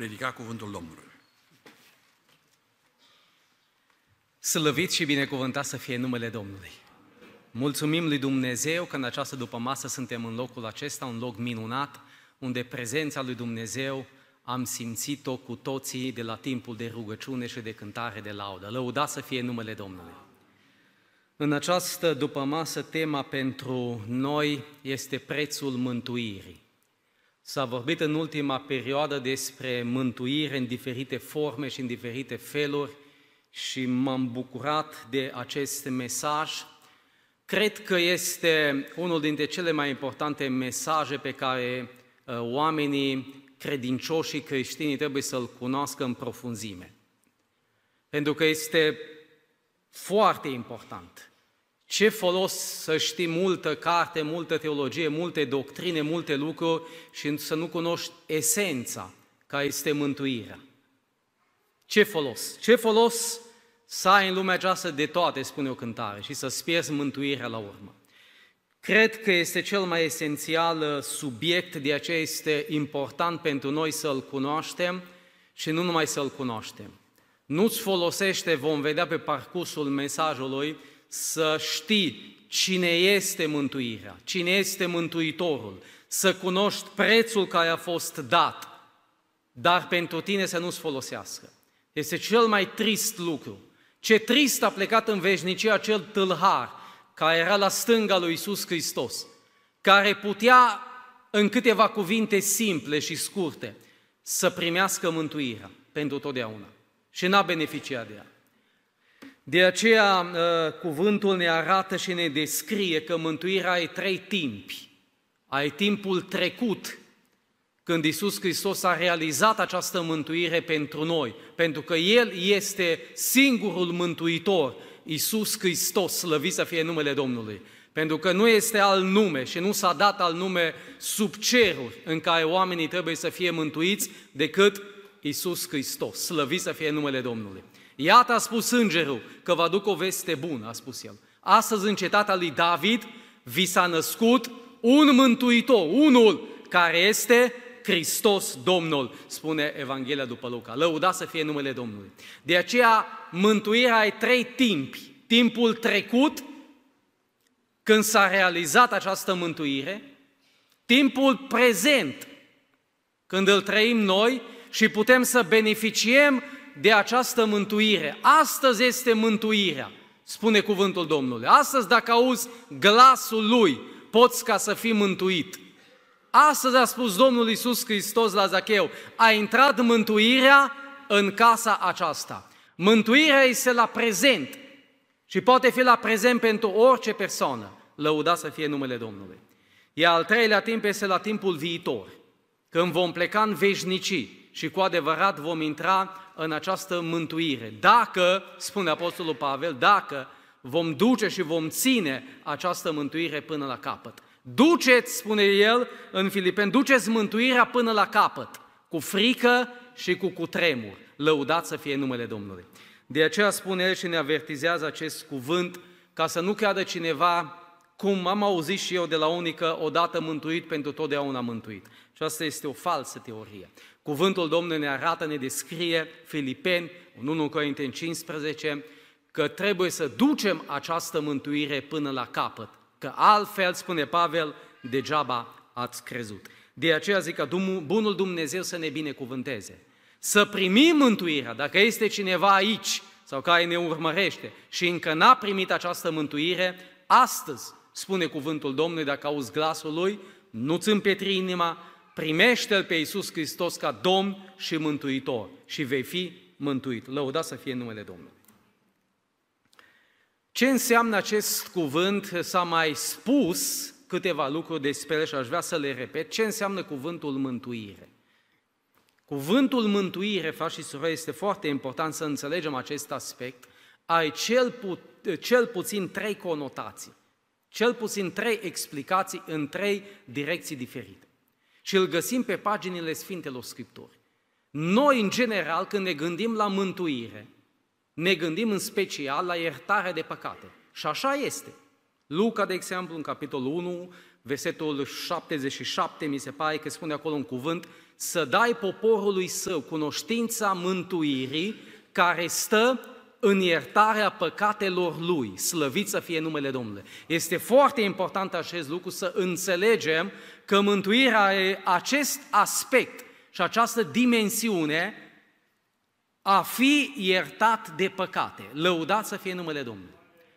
predica cuvântul Domnului. Slăvit și binecuvântat să fie numele Domnului. Mulțumim lui Dumnezeu că în această după masă suntem în locul acesta, un loc minunat, unde prezența lui Dumnezeu am simțit-o cu toții de la timpul de rugăciune și de cântare de laudă. Lăuda să fie numele Domnului. În această după masă, tema pentru noi este prețul mântuirii. S-a vorbit în ultima perioadă despre mântuire în diferite forme și în diferite feluri și m-am bucurat de acest mesaj. Cred că este unul dintre cele mai importante mesaje pe care uh, oamenii credincioși și creștinii trebuie să-l cunoască în profunzime. Pentru că este foarte important. Ce folos să știi multă carte, multă teologie, multe doctrine, multe lucruri și să nu cunoști esența care este mântuirea. Ce folos? Ce folos să ai în lumea aceasta de toate, spune o cântare, și să-ți pierzi mântuirea la urmă. Cred că este cel mai esențial uh, subiect, de aceea este important pentru noi să-l cunoaștem și nu numai să-l cunoaștem. Nu-ți folosește, vom vedea pe parcursul mesajului, să știi cine este mântuirea, cine este mântuitorul, să cunoști prețul care a fost dat, dar pentru tine să nu-ți folosească. Este cel mai trist lucru. Ce trist a plecat în veșnicie acel tâlhar care era la stânga lui Isus Hristos, care putea în câteva cuvinte simple și scurte să primească mântuirea pentru totdeauna și n-a beneficiat de ea. De aceea ă, cuvântul ne arată și ne descrie că mântuirea ai trei timpi. Ai timpul trecut, când Isus Hristos a realizat această mântuire pentru noi, pentru că El este singurul mântuitor, Isus Hristos, slăvit să fie numele Domnului. Pentru că nu este al nume și nu s-a dat al nume sub ceruri în care oamenii trebuie să fie mântuiți decât Isus Hristos, slăvit să fie numele Domnului. Iată a spus îngerul că vă aduc o veste bună, a spus el. Astăzi în cetatea lui David vi s-a născut un mântuitor, unul care este Hristos Domnul, spune Evanghelia după Luca. Lăuda să fie numele Domnului. De aceea, mântuirea ai trei timpi. Timpul trecut, când s-a realizat această mântuire, timpul prezent, când îl trăim noi și putem să beneficiem de această mântuire. Astăzi este mântuirea, spune cuvântul Domnului. Astăzi, dacă auzi glasul Lui, poți ca să fii mântuit. Astăzi a spus Domnul Iisus Hristos la Zacheu, a intrat mântuirea în casa aceasta. Mântuirea este la prezent și poate fi la prezent pentru orice persoană. Lăuda să fie numele Domnului. Iar al treilea timp este la timpul viitor, când vom pleca în veșnicii și cu adevărat vom intra în această mântuire. Dacă, spune Apostolul Pavel, dacă vom duce și vom ține această mântuire până la capăt. Duceți, spune el în Filipen, duceți mântuirea până la capăt, cu frică și cu cutremur. Lăudați să fie numele Domnului. De aceea spune el și ne avertizează acest cuvânt, ca să nu creadă cineva, cum am auzit și eu de la unii că odată mântuit pentru totdeauna mântuit. Și asta este o falsă teorie. Cuvântul Domnului ne arată, ne descrie Filipeni, în 1 Corinteni 15, că trebuie să ducem această mântuire până la capăt că altfel, spune Pavel, degeaba ați crezut. De aceea zic că bunul Dumnezeu să ne binecuvânteze. Să primim mântuirea, dacă este cineva aici sau care ne urmărește și încă n-a primit această mântuire, astăzi, spune cuvântul Domnului, dacă auzi glasul Lui, nu-ți împietri inima, primește-L pe Iisus Hristos ca Domn și Mântuitor și vei fi mântuit. Lăuda să fie numele Domnului. Ce înseamnă acest cuvânt? S-a mai spus câteva lucruri despre el și aș vrea să le repet. Ce înseamnă cuvântul mântuire? Cuvântul mântuire, frați și surori, este foarte important să înțelegem acest aspect. Ai cel, pu- cel puțin trei conotații, cel puțin trei explicații în trei direcții diferite. Și îl găsim pe paginile Sfintelor Scripturi. Noi, în general, când ne gândim la mântuire, ne gândim în special la iertarea de păcate. Și așa este. Luca, de exemplu, în capitolul 1, versetul 77, mi se pare că spune acolo un cuvânt, să dai poporului său cunoștința mântuirii care stă în iertarea păcatelor lui. Slăvit să fie numele Domnului. Este foarte important acest lucru să înțelegem că mântuirea are acest aspect și această dimensiune a fi iertat de păcate. Lăudat să fie numele Domnului.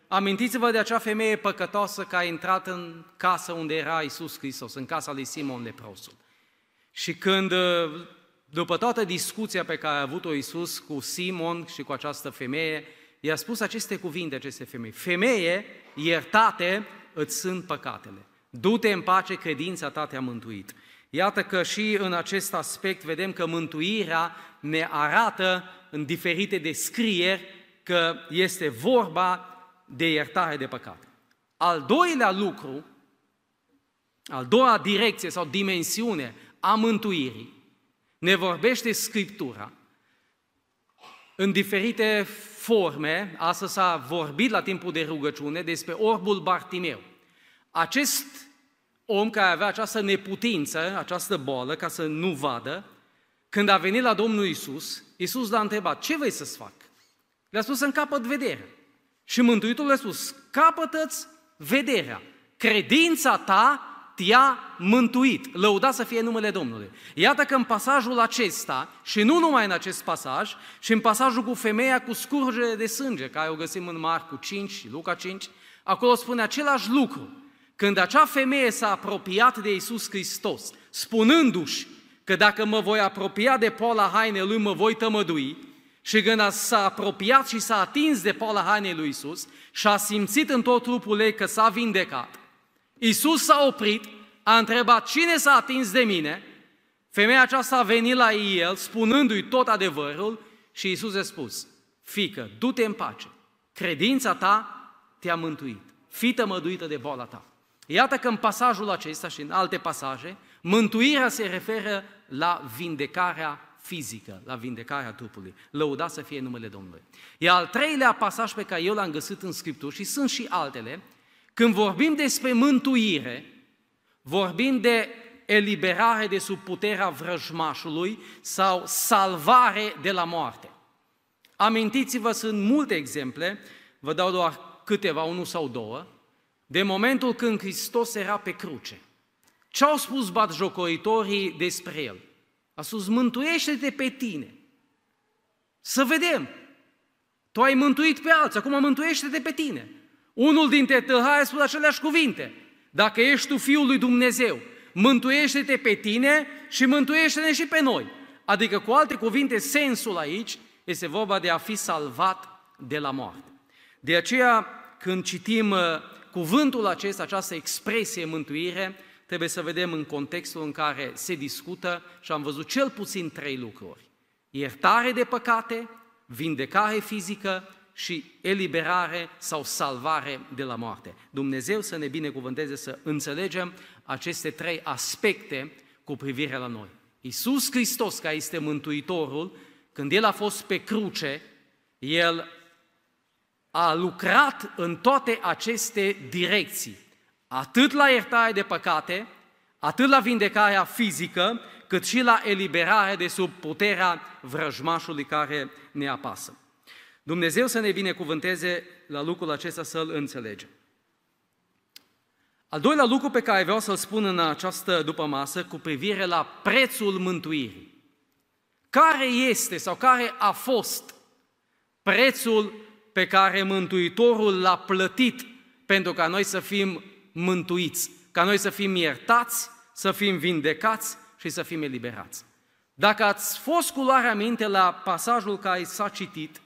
Amintiți-vă de acea femeie păcătoasă care a intrat în casa unde era Isus Hristos, în casa lui Simon leprosul. Și când, după toată discuția pe care a avut-o Isus cu Simon și cu această femeie, i-a spus aceste cuvinte aceste femei. Femeie, iertate îți sunt păcatele. Du-te în pace, credința ta te-a mântuit. Iată că și în acest aspect vedem că mântuirea ne arată în diferite descrieri că este vorba de iertare de păcate. Al doilea lucru, al doua direcție sau dimensiune a mântuirii, ne vorbește Scriptura în diferite forme. Astăzi s-a vorbit la timpul de rugăciune despre orbul Bartimeu. Acest om care avea această neputință, această boală, ca să nu vadă, când a venit la Domnul Isus, Isus l-a întrebat, ce vrei să-ți fac? Le-a spus să capăt vedere. Și Mântuitorul le-a spus, capătă-ți vederea. Credința ta te-a mântuit. Lăuda să fie numele Domnului. Iată că în pasajul acesta, și nu numai în acest pasaj, și în pasajul cu femeia cu scurgere de sânge, care o găsim în Marcu 5 și Luca 5, acolo spune același lucru. Când acea femeie s-a apropiat de Isus Hristos, spunându-și că dacă mă voi apropia de poala hainei lui, mă voi tămădui, și când s-a apropiat și s-a atins de poala hainei lui Isus și a simțit în tot trupul ei că s-a vindecat, Isus s-a oprit, a întrebat cine s-a atins de mine, femeia aceasta a venit la el spunându-i tot adevărul și Isus a spus, fică, du-te în pace, credința ta te-a mântuit, fii tămăduită de boala ta. Iată că în pasajul acesta și în alte pasaje, mântuirea se referă la vindecarea fizică, la vindecarea trupului. Lăuda să fie numele Domnului. E al treilea pasaj pe care eu l-am găsit în Scriptură și sunt și altele. Când vorbim despre mântuire, vorbim de eliberare de sub puterea vrăjmașului sau salvare de la moarte. Amintiți-vă, sunt multe exemple, vă dau doar câteva, unul sau două, de momentul când Hristos era pe cruce. Ce au spus batjocoritorii despre El? A spus, mântuiește-te pe tine. Să vedem. Tu ai mântuit pe alții, acum mântuiește-te pe tine. Unul dintre tăhari a spus aceleași cuvinte. Dacă ești tu Fiul lui Dumnezeu, mântuiește-te pe tine și mântuiește-ne și pe noi. Adică, cu alte cuvinte, sensul aici este vorba de a fi salvat de la moarte. De aceea, când citim uh, cuvântul acesta, această expresie mântuire, trebuie să vedem în contextul în care se discută și am văzut cel puțin trei lucruri. Iertare de păcate, vindecare fizică și eliberare sau salvare de la moarte. Dumnezeu să ne binecuvânteze să înțelegem aceste trei aspecte cu privire la noi. Iisus Hristos, care este Mântuitorul, când El a fost pe cruce, El a lucrat în toate aceste direcții atât la iertare de păcate, atât la vindecarea fizică, cât și la eliberare de sub puterea vrăjmașului care ne apasă. Dumnezeu să ne binecuvânteze la lucrul acesta să-l înțelegem. Al doilea lucru pe care vreau să-l spun în această după masă cu privire la prețul mântuirii. Care este sau care a fost prețul pe care Mântuitorul l-a plătit pentru ca noi să fim mântuiți, ca noi să fim iertați, să fim vindecați și să fim eliberați. Dacă ați fost cu luarea minte la pasajul care s-a citit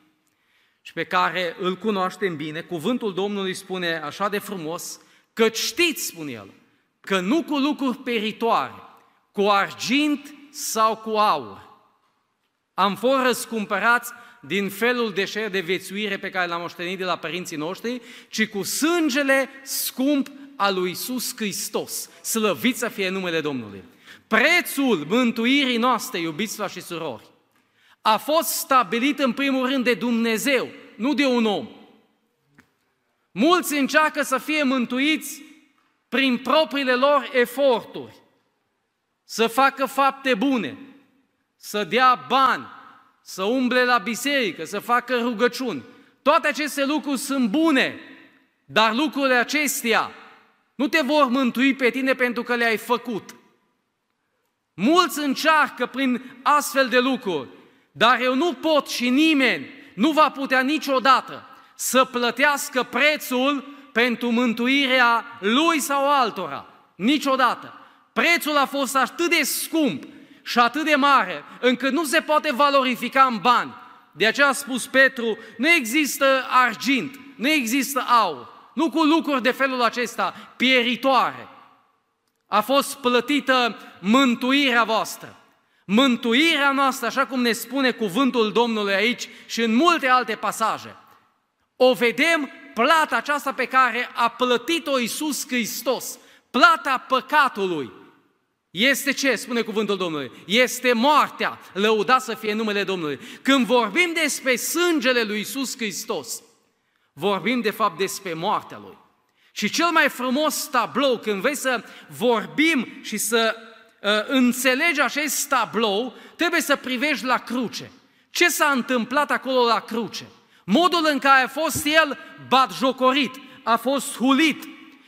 și pe care îl cunoaștem bine, cuvântul Domnului spune așa de frumos, că știți, spune el, că nu cu lucruri peritoare, cu argint sau cu aur, am fost răscumpărați din felul de șer de viețuire pe care l-am moștenit de la părinții noștri, ci cu sângele scump a lui Iisus Hristos. Slăvit să fie numele Domnului. Prețul mântuirii noastre, iubiți și surori, a fost stabilit în primul rând de Dumnezeu, nu de un om. Mulți încearcă să fie mântuiți prin propriile lor eforturi, să facă fapte bune, să dea bani, să umble la biserică, să facă rugăciuni. Toate aceste lucruri sunt bune, dar lucrurile acestea nu te vor mântui pe tine pentru că le-ai făcut. Mulți încearcă prin astfel de lucruri, dar eu nu pot și nimeni nu va putea niciodată să plătească prețul pentru mântuirea lui sau altora. Niciodată. Prețul a fost atât de scump și atât de mare, încât nu se poate valorifica în bani. De aceea a spus Petru, nu există argint, nu există aur, nu cu lucruri de felul acesta pieritoare. A fost plătită mântuirea voastră. Mântuirea noastră, așa cum ne spune cuvântul Domnului aici și în multe alte pasaje, o vedem plata aceasta pe care a plătit-o Iisus Hristos, plata păcatului, este ce, spune cuvântul Domnului? Este moartea, lăuda să fie numele Domnului. Când vorbim despre sângele lui Iisus Hristos, vorbim de fapt despre moartea Lui. Și cel mai frumos tablou, când vrei să vorbim și să uh, înțelegi acest tablou, trebuie să privești la cruce. Ce s-a întâmplat acolo la cruce? Modul în care a fost el batjocorit, a fost hulit,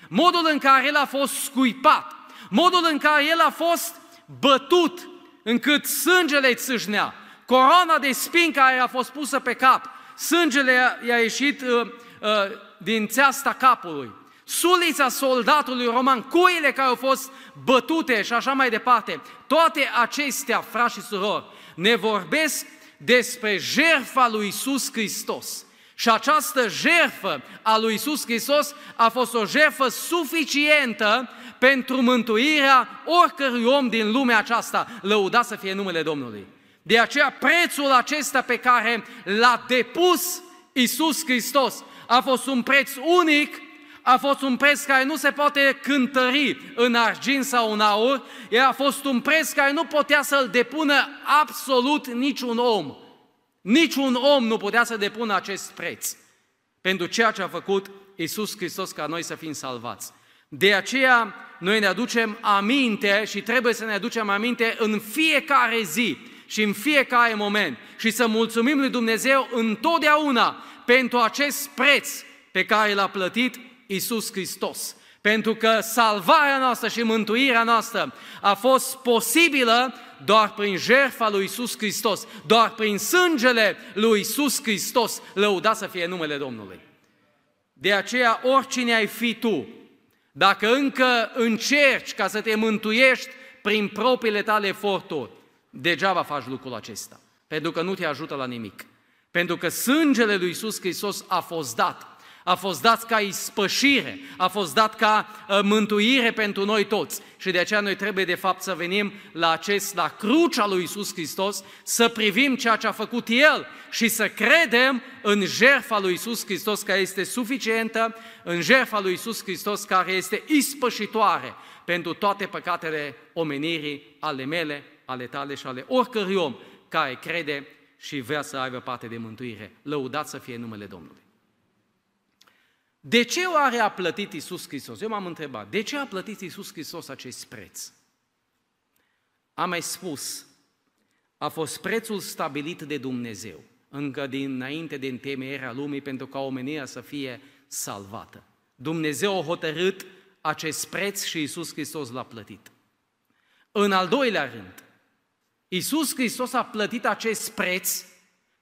modul în care el a fost scuipat, modul în care el a fost bătut încât sângele țâșnea, coroana de spin care a fost pusă pe cap, sângele i-a ieșit uh, uh, din țeasta capului, sulița soldatului roman, cuile care au fost bătute și așa mai departe, toate acestea, frați și surori, ne vorbesc despre jertfa lui Isus Hristos. Și această jertfă a lui Isus Hristos a fost o jertfă suficientă pentru mântuirea oricărui om din lumea aceasta. Lăuda să fie numele Domnului. De aceea prețul acesta pe care l-a depus Isus Hristos a fost un preț unic, a fost un preț care nu se poate cântări în argint sau în aur, el a fost un preț care nu putea să-l depună absolut niciun om. Niciun om nu putea să depună acest preț pentru ceea ce a făcut Isus Hristos ca noi să fim salvați. De aceea noi ne aducem aminte și trebuie să ne aducem aminte în fiecare zi și în fiecare moment și să mulțumim lui Dumnezeu întotdeauna pentru acest preț pe care l-a plătit Isus Hristos. Pentru că salvarea noastră și mântuirea noastră a fost posibilă doar prin jertfa lui Isus Hristos, doar prin sângele lui Isus Hristos, lăuda să fie numele Domnului. De aceea, oricine ai fi tu, dacă încă încerci ca să te mântuiești prin propriile tale eforturi, degeaba faci lucrul acesta, pentru că nu te ajută la nimic. Pentru că sângele lui Isus Hristos a fost dat a fost dat ca ispășire, a fost dat ca uh, mântuire pentru noi toți. Și de aceea noi trebuie de fapt să venim la acest, la crucea lui Isus Hristos, să privim ceea ce a făcut El și să credem în jertfa lui Isus Hristos care este suficientă, în jertfa lui Isus Hristos care este ispășitoare pentru toate păcatele omenirii, ale mele, ale tale și ale oricărui om care crede și vrea să aibă parte de mântuire. Lăudat să fie numele Domnului. De ce oare a plătit Isus Hristos? Eu m-am întrebat, de ce a plătit Isus Hristos acest preț? Am mai spus, a fost prețul stabilit de Dumnezeu, încă dinainte de întemeierea lumii, pentru ca omenia să fie salvată. Dumnezeu a hotărât acest preț și Isus Hristos l-a plătit. În al doilea rând, Isus Hristos a plătit acest preț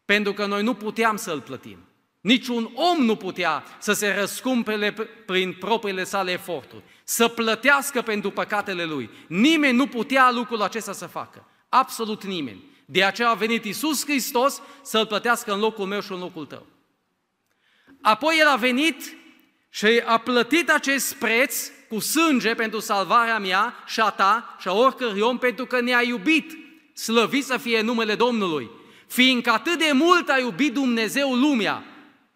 pentru că noi nu puteam să-l plătim. Niciun om nu putea să se răscumpele prin propriile sale eforturi, să plătească pentru păcatele lui. Nimeni nu putea lucrul acesta să facă. Absolut nimeni. De aceea a venit Isus Hristos să-l plătească în locul meu și în locul tău. Apoi El a venit și a plătit acest preț cu sânge pentru salvarea mea și a ta și a oricărui om pentru că ne-a iubit. Slăvit să fie numele Domnului. Fiindcă atât de mult a iubit Dumnezeu lumea,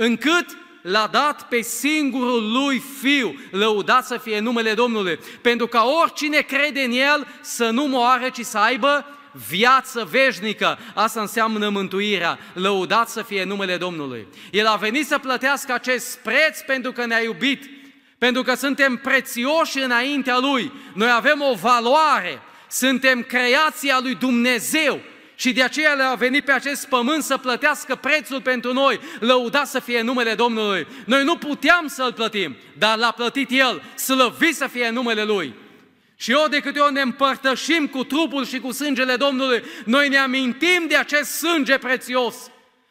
încât l-a dat pe singurul lui Fiu, lăudat să fie numele Domnului, pentru ca oricine crede în El să nu moară, ci să aibă viață veșnică. Asta înseamnă mântuirea. Lăudat să fie numele Domnului. El a venit să plătească acest preț pentru că ne-a iubit, Pentru că suntem prețioși înaintea Lui. Noi avem o valoare. Suntem creația lui Dumnezeu. Și de aceea le-a venit pe acest pământ să plătească prețul pentru noi. Lăuda să fie numele Domnului. Noi nu puteam să-L plătim, dar l-a plătit El. Slăvit să fie numele Lui. Și eu de câte ori ne împărtășim cu trupul și cu sângele Domnului, noi ne amintim de acest sânge prețios,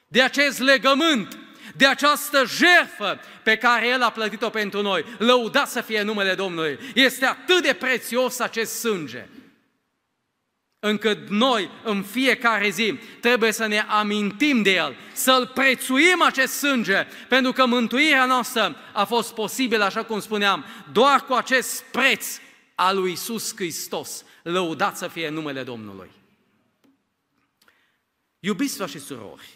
de acest legământ, de această jerfă pe care El a plătit-o pentru noi. Lăudat să fie numele Domnului. Este atât de prețios acest sânge încât noi în fiecare zi trebuie să ne amintim de El, să-L prețuim acest sânge, pentru că mântuirea noastră a fost posibilă, așa cum spuneam, doar cu acest preț al lui Isus Hristos. Lăudat să fie numele Domnului. Iubiți și surori,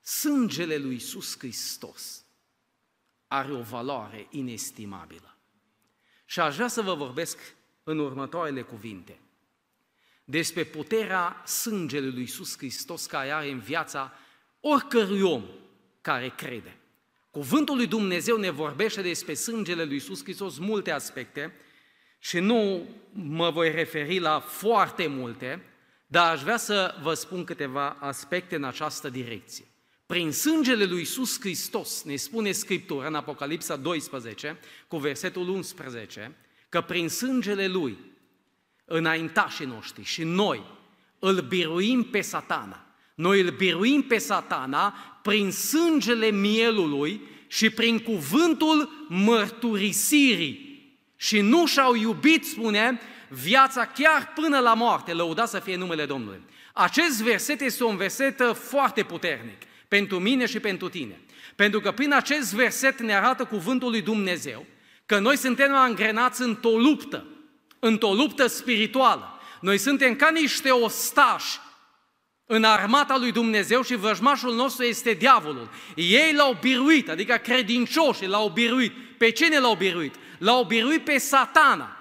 sângele lui Isus Hristos are o valoare inestimabilă. Și aș vrea să vă vorbesc în următoarele cuvinte despre puterea sângelui lui Iisus Hristos care are în viața oricărui om care crede. Cuvântul lui Dumnezeu ne vorbește despre sângele lui Iisus Hristos multe aspecte și nu mă voi referi la foarte multe, dar aș vrea să vă spun câteva aspecte în această direcție. Prin sângele lui Iisus Hristos, ne spune Scriptura în Apocalipsa 12, cu versetul 11, că prin sângele Lui, înaintașii noștri și noi îl biruim pe satana. Noi îl biruim pe satana prin sângele mielului și prin cuvântul mărturisirii. Și nu și-au iubit, spune, viața chiar până la moarte, lăudat să fie numele Domnului. Acest verset este un verset foarte puternic pentru mine și pentru tine. Pentru că prin acest verset ne arată cuvântul lui Dumnezeu că noi suntem angrenați într-o luptă, într-o luptă spirituală. Noi suntem ca niște ostași în armata lui Dumnezeu și vrăjmașul nostru este diavolul. Ei l-au biruit, adică credincioșii l-au biruit. Pe cine l-au biruit? L-au biruit pe satana.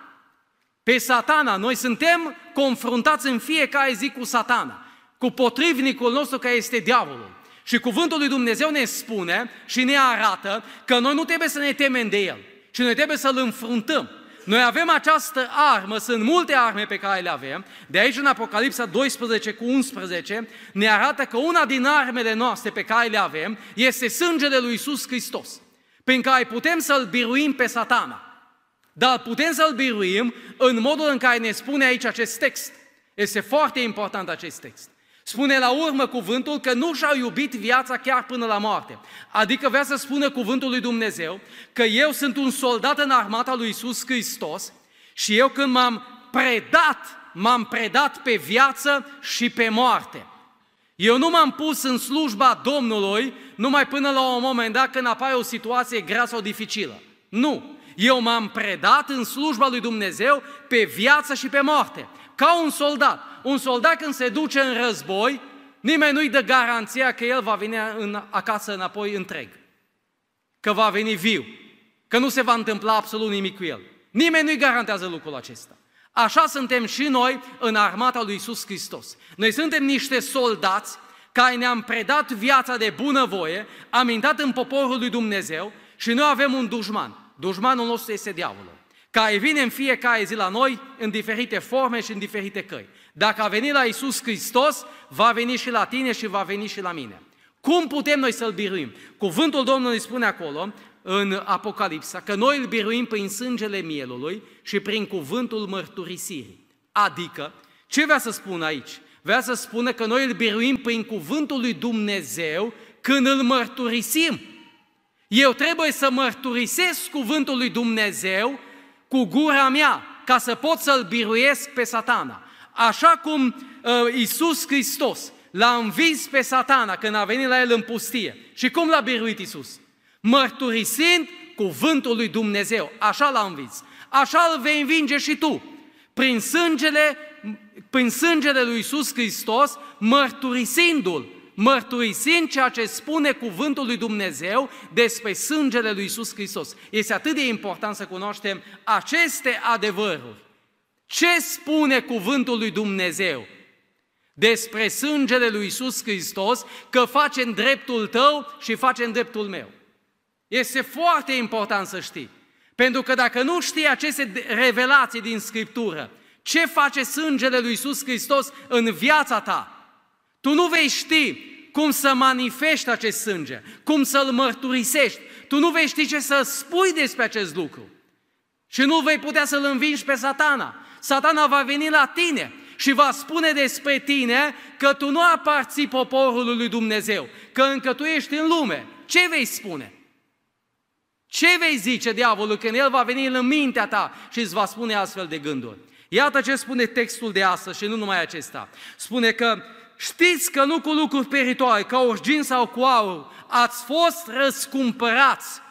Pe satana. Noi suntem confruntați în fiecare zi cu satana, cu potrivnicul nostru care este diavolul. Și cuvântul lui Dumnezeu ne spune și ne arată că noi nu trebuie să ne temem de el, ci noi trebuie să-l înfruntăm. Noi avem această armă, sunt multe arme pe care le avem, de aici în Apocalipsa 12 cu 11 ne arată că una din armele noastre pe care le avem este sângele lui Iisus Hristos, prin care putem să-l biruim pe satana. Dar putem să-l biruim în modul în care ne spune aici acest text. Este foarte important acest text. Spune la urmă cuvântul că nu și-au iubit viața chiar până la moarte. Adică vrea să spună cuvântul lui Dumnezeu că eu sunt un soldat în armata lui Isus Hristos și eu când m-am predat, m-am predat pe viață și pe moarte. Eu nu m-am pus în slujba Domnului numai până la un moment dat când apare o situație grea sau dificilă. Nu! Eu m-am predat în slujba lui Dumnezeu pe viață și pe moarte, ca un soldat un soldat când se duce în război, nimeni nu-i dă garanția că el va veni în, acasă înapoi întreg. Că va veni viu. Că nu se va întâmpla absolut nimic cu el. Nimeni nu-i garantează lucrul acesta. Așa suntem și noi în armata lui Isus Hristos. Noi suntem niște soldați care ne-am predat viața de bunăvoie, am intrat în poporul lui Dumnezeu și noi avem un dușman. Dușmanul nostru este diavolul, care vine în fiecare zi la noi în diferite forme și în diferite căi. Dacă a venit la Isus Hristos, va veni și la tine și va veni și la mine. Cum putem noi să-L biruim? Cuvântul Domnului spune acolo, în Apocalipsa, că noi îl biruim prin sângele mielului și prin cuvântul mărturisirii. Adică, ce vrea să spun aici? Vrea să spună că noi îl biruim prin cuvântul lui Dumnezeu când îl mărturisim. Eu trebuie să mărturisesc cuvântul lui Dumnezeu cu gura mea, ca să pot să-l biruiesc pe satana. Așa cum uh, Isus Hristos l-a învins pe satana când a venit la el în pustie. Și cum l-a biruit Isus? Mărturisind cuvântul lui Dumnezeu. Așa l-a învins. Așa îl vei învinge și tu. Prin sângele, prin sângele lui Isus Hristos, mărturisindu-l mărturisind ceea ce spune cuvântul lui Dumnezeu despre sângele lui Isus Hristos. Este atât de important să cunoaștem aceste adevăruri. Ce spune cuvântul lui Dumnezeu despre sângele lui Isus Hristos că face în dreptul tău și face în dreptul meu? Este foarte important să știi. Pentru că dacă nu știi aceste revelații din Scriptură, ce face sângele lui Iisus Hristos în viața ta, tu nu vei ști cum să manifesti acest sânge, cum să-l mărturisești, tu nu vei ști ce să spui despre acest lucru. Și nu vei putea să-l învingi pe satana. Satana va veni la tine și va spune despre tine că tu nu aparții poporului lui Dumnezeu, că încă tu ești în lume. Ce vei spune? Ce vei zice diavolul când el va veni în mintea ta și îți va spune astfel de gânduri? Iată ce spune textul de astăzi și nu numai acesta. Spune că știți că nu cu lucruri peritoare, ca orgin sau cu aur, ați fost răscumpărați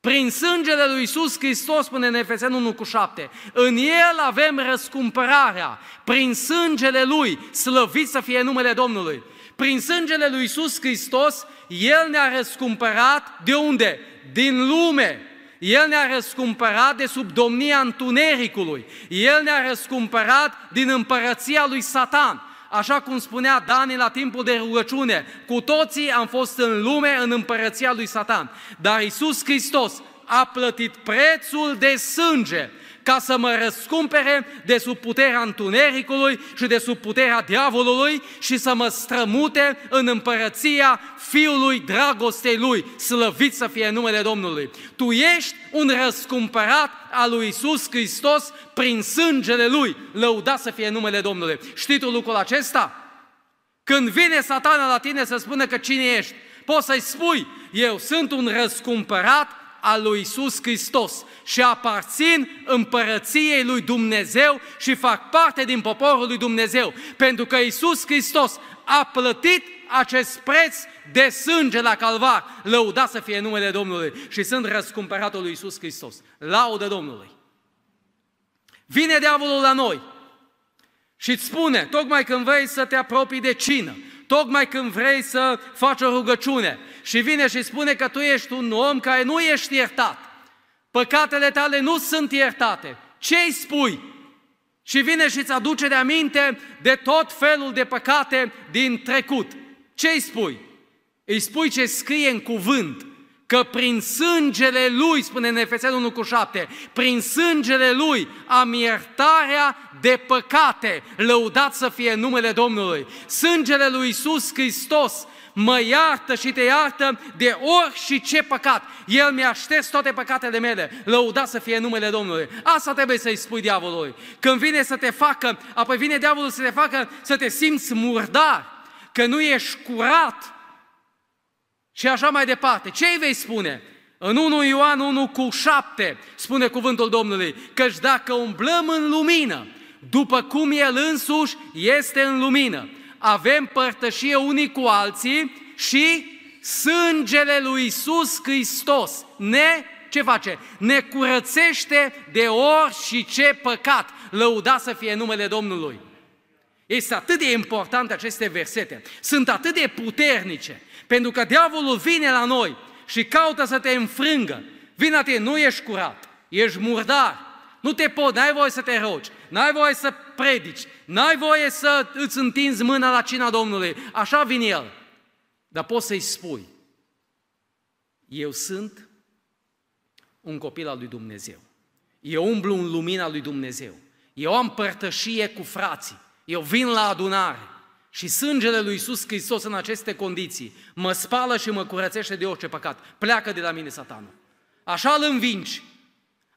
prin sângele lui Iisus Hristos, spune în Efeseni 1 cu 7, în El avem răscumpărarea, prin sângele Lui, slăvit să fie numele Domnului. Prin sângele lui Iisus Hristos, El ne-a răscumpărat de unde? Din lume. El ne-a răscumpărat de sub domnia întunericului. El ne-a răscumpărat din împărăția lui Satan. Așa cum spunea Dani la timpul de rugăciune, cu toții am fost în lume, în împărăția lui Satan. Dar Isus Hristos a plătit prețul de sânge ca să mă răscumpere de sub puterea întunericului și de sub puterea diavolului și să mă strămute în împărăția Fiului dragostei Lui, slăvit să fie numele Domnului. Tu ești un răscumpărat al lui Isus Hristos prin sângele Lui, lăudat să fie numele Domnului. Știți tu lucrul acesta? Când vine satana la tine să spună că cine ești, poți să-i spui, eu sunt un răscumpărat al lui Isus Hristos și aparțin împărăției lui Dumnezeu și fac parte din poporul lui Dumnezeu. Pentru că Isus Hristos a plătit acest preț de sânge la calvar. Lăudat să fie numele Domnului și sunt răscumpăratul lui Isus Hristos. Laudă Domnului! Vine diavolul la noi și îți spune, tocmai când vrei să te apropii de cină, tocmai când vrei să faci o rugăciune și vine și spune că tu ești un om care nu ești iertat, păcatele tale nu sunt iertate, ce îi spui? Și vine și îți aduce de aminte de tot felul de păcate din trecut. Ce îi spui? Îi spui ce scrie în cuvânt, că prin sângele Lui, spune în Efeseni 1 cu 7, prin sângele Lui am iertarea de păcate, lăudat să fie numele Domnului. Sângele Lui Iisus Hristos mă iartă și te iartă de ori și ce păcat. El mi-a șters toate păcatele mele, lăudat să fie numele Domnului. Asta trebuie să-i spui diavolului. Când vine să te facă, apoi vine diavolul să te facă să te simți murdar, că nu ești curat, și așa mai departe. Ce îi vei spune? În 1 Ioan 1 cu 7 spune cuvântul Domnului, căci dacă umblăm în lumină, după cum El însuși este în lumină, avem părtășie unii cu alții și sângele lui Isus Hristos ne, ce face? Ne curățește de ori și ce păcat. Lăuda să fie numele Domnului. Este atât de important aceste versete, sunt atât de puternice, pentru că diavolul vine la noi și caută să te înfrângă. Vine la tine, nu ești curat, ești murdar, nu te poți, n-ai voie să te rogi, n-ai voie să predici, n-ai voie să îți întinzi mâna la cina Domnului. Așa vine el. Dar poți să-i spui, eu sunt un copil al lui Dumnezeu. Eu umblu în lumina lui Dumnezeu. Eu am părtășie cu frații. Eu vin la adunare. Și sângele lui Iisus Hristos în aceste condiții mă spală și mă curățește de orice păcat. Pleacă de la mine satanul. Așa îl învingi,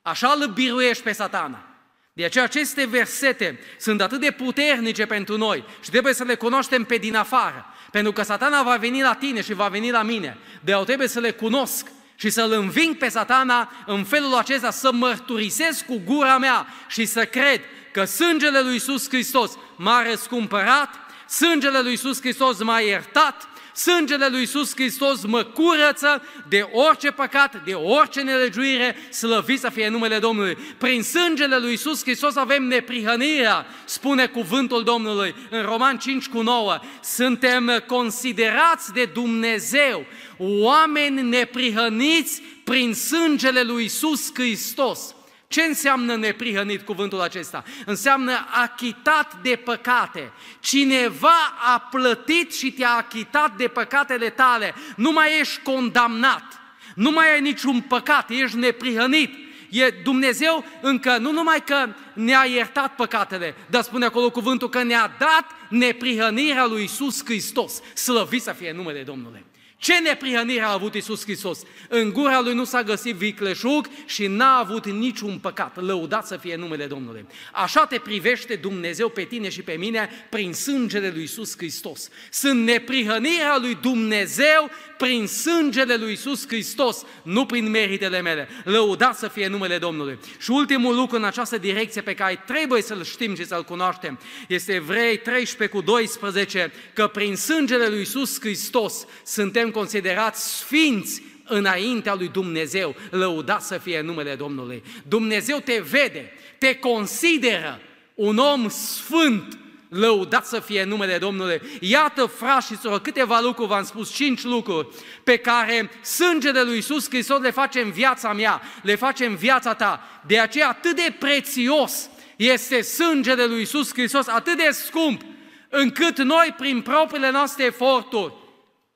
așa îl biruiești pe satana. De aceea aceste versete sunt atât de puternice pentru noi și trebuie să le cunoaștem pe din afară. Pentru că satana va veni la tine și va veni la mine. De aceea trebuie să le cunosc și să-l înving pe satana în felul acesta, să mărturisesc cu gura mea și să cred că sângele lui Iisus Hristos m-a răscumpărat Sângele lui Iisus Hristos m-a iertat, sângele lui Iisus Hristos mă curăță de orice păcat, de orice nelegiuire, slăvit să fie numele Domnului. Prin sângele lui Iisus Hristos avem neprihănirea, spune cuvântul Domnului în Roman 5 cu 9. Suntem considerați de Dumnezeu oameni neprihăniți prin sângele lui Iisus Hristos. Ce înseamnă neprihănit cuvântul acesta? Înseamnă achitat de păcate. Cineva a plătit și te-a achitat de păcatele tale. Nu mai ești condamnat. Nu mai ai niciun păcat, ești neprihănit. E Dumnezeu încă nu numai că ne-a iertat păcatele, dar spune acolo cuvântul că ne-a dat neprihănirea lui Isus Hristos. Slăvit să fie numele Domnului. Ce neprihănire a avut Isus Hristos? În gura lui nu s-a găsit vicleșug și n-a avut niciun păcat. Lăudat să fie numele Domnului. Așa te privește Dumnezeu pe tine și pe mine prin sângele lui Isus Hristos. Sunt neprihănirea lui Dumnezeu prin sângele lui Isus Hristos, nu prin meritele mele. Lăudat să fie numele Domnului. Și ultimul lucru în această direcție pe care trebuie să-l știm și să-l cunoaștem este Evrei 13 cu 12, că prin sângele lui Isus Hristos suntem considerați sfinți înaintea lui Dumnezeu. Lăudat să fie numele Domnului. Dumnezeu te vede, te consideră un om sfânt, Lăudat să fie numele Domnului. Iată, frați și soră, câteva lucruri, v-am spus, cinci lucruri pe care sângele lui Iisus Hristos le face în viața mea, le face în viața ta. De aceea atât de prețios este sângele lui Iisus Hristos, atât de scump, încât noi, prin propriile noastre eforturi,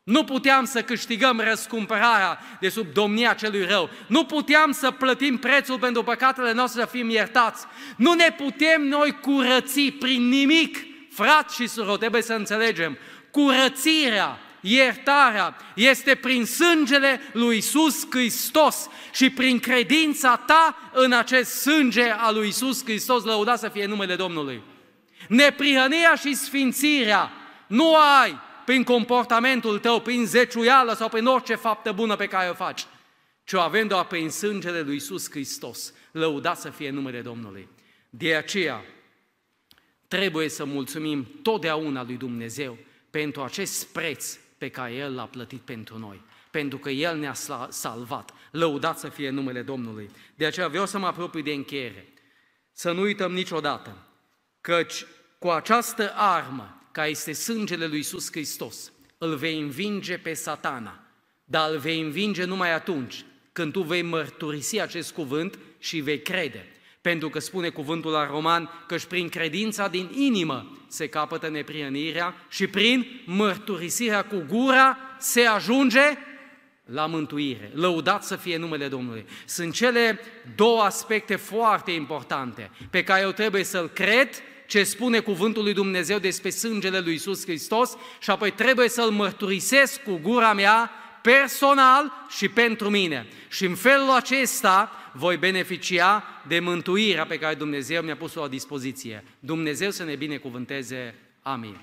nu puteam să câștigăm răscumpărarea de sub domnia celui rău. Nu puteam să plătim prețul pentru păcatele noastre să fim iertați. Nu ne putem noi curăți prin nimic. Frat și sură, trebuie să înțelegem. Curățirea, iertarea este prin sângele lui Isus Hristos și prin credința ta în acest sânge al lui Isus Hristos, lăudat să fie numele Domnului. Neprihănirea și sfințirea nu ai prin comportamentul tău, prin zeciuială sau prin orice faptă bună pe care o faci, ci o avem doar prin sângele lui Iisus Hristos. Lăudat să fie numele Domnului. De aceea, trebuie să mulțumim totdeauna lui Dumnezeu pentru acest preț pe care El l-a plătit pentru noi, pentru că El ne-a salvat. Lăudat să fie numele Domnului. De aceea vreau să mă apropii de încheiere. Să nu uităm niciodată, căci cu această armă care este sângele lui Iisus Hristos, îl vei învinge pe satana, dar îl vei învinge numai atunci când tu vei mărturisi acest cuvânt și vei crede. Pentru că spune cuvântul la Roman că și prin credința din inimă se capătă neprienirea și prin mărturisirea cu gura se ajunge la mântuire. Lăudat să fie numele Domnului. Sunt cele două aspecte foarte importante pe care eu trebuie să-l cred ce spune cuvântul lui Dumnezeu despre sângele lui Isus Hristos și apoi trebuie să-l mărturisesc cu gura mea personal și pentru mine. Și în felul acesta voi beneficia de mântuirea pe care Dumnezeu mi-a pus-o la dispoziție. Dumnezeu să ne binecuvânteze. Amin.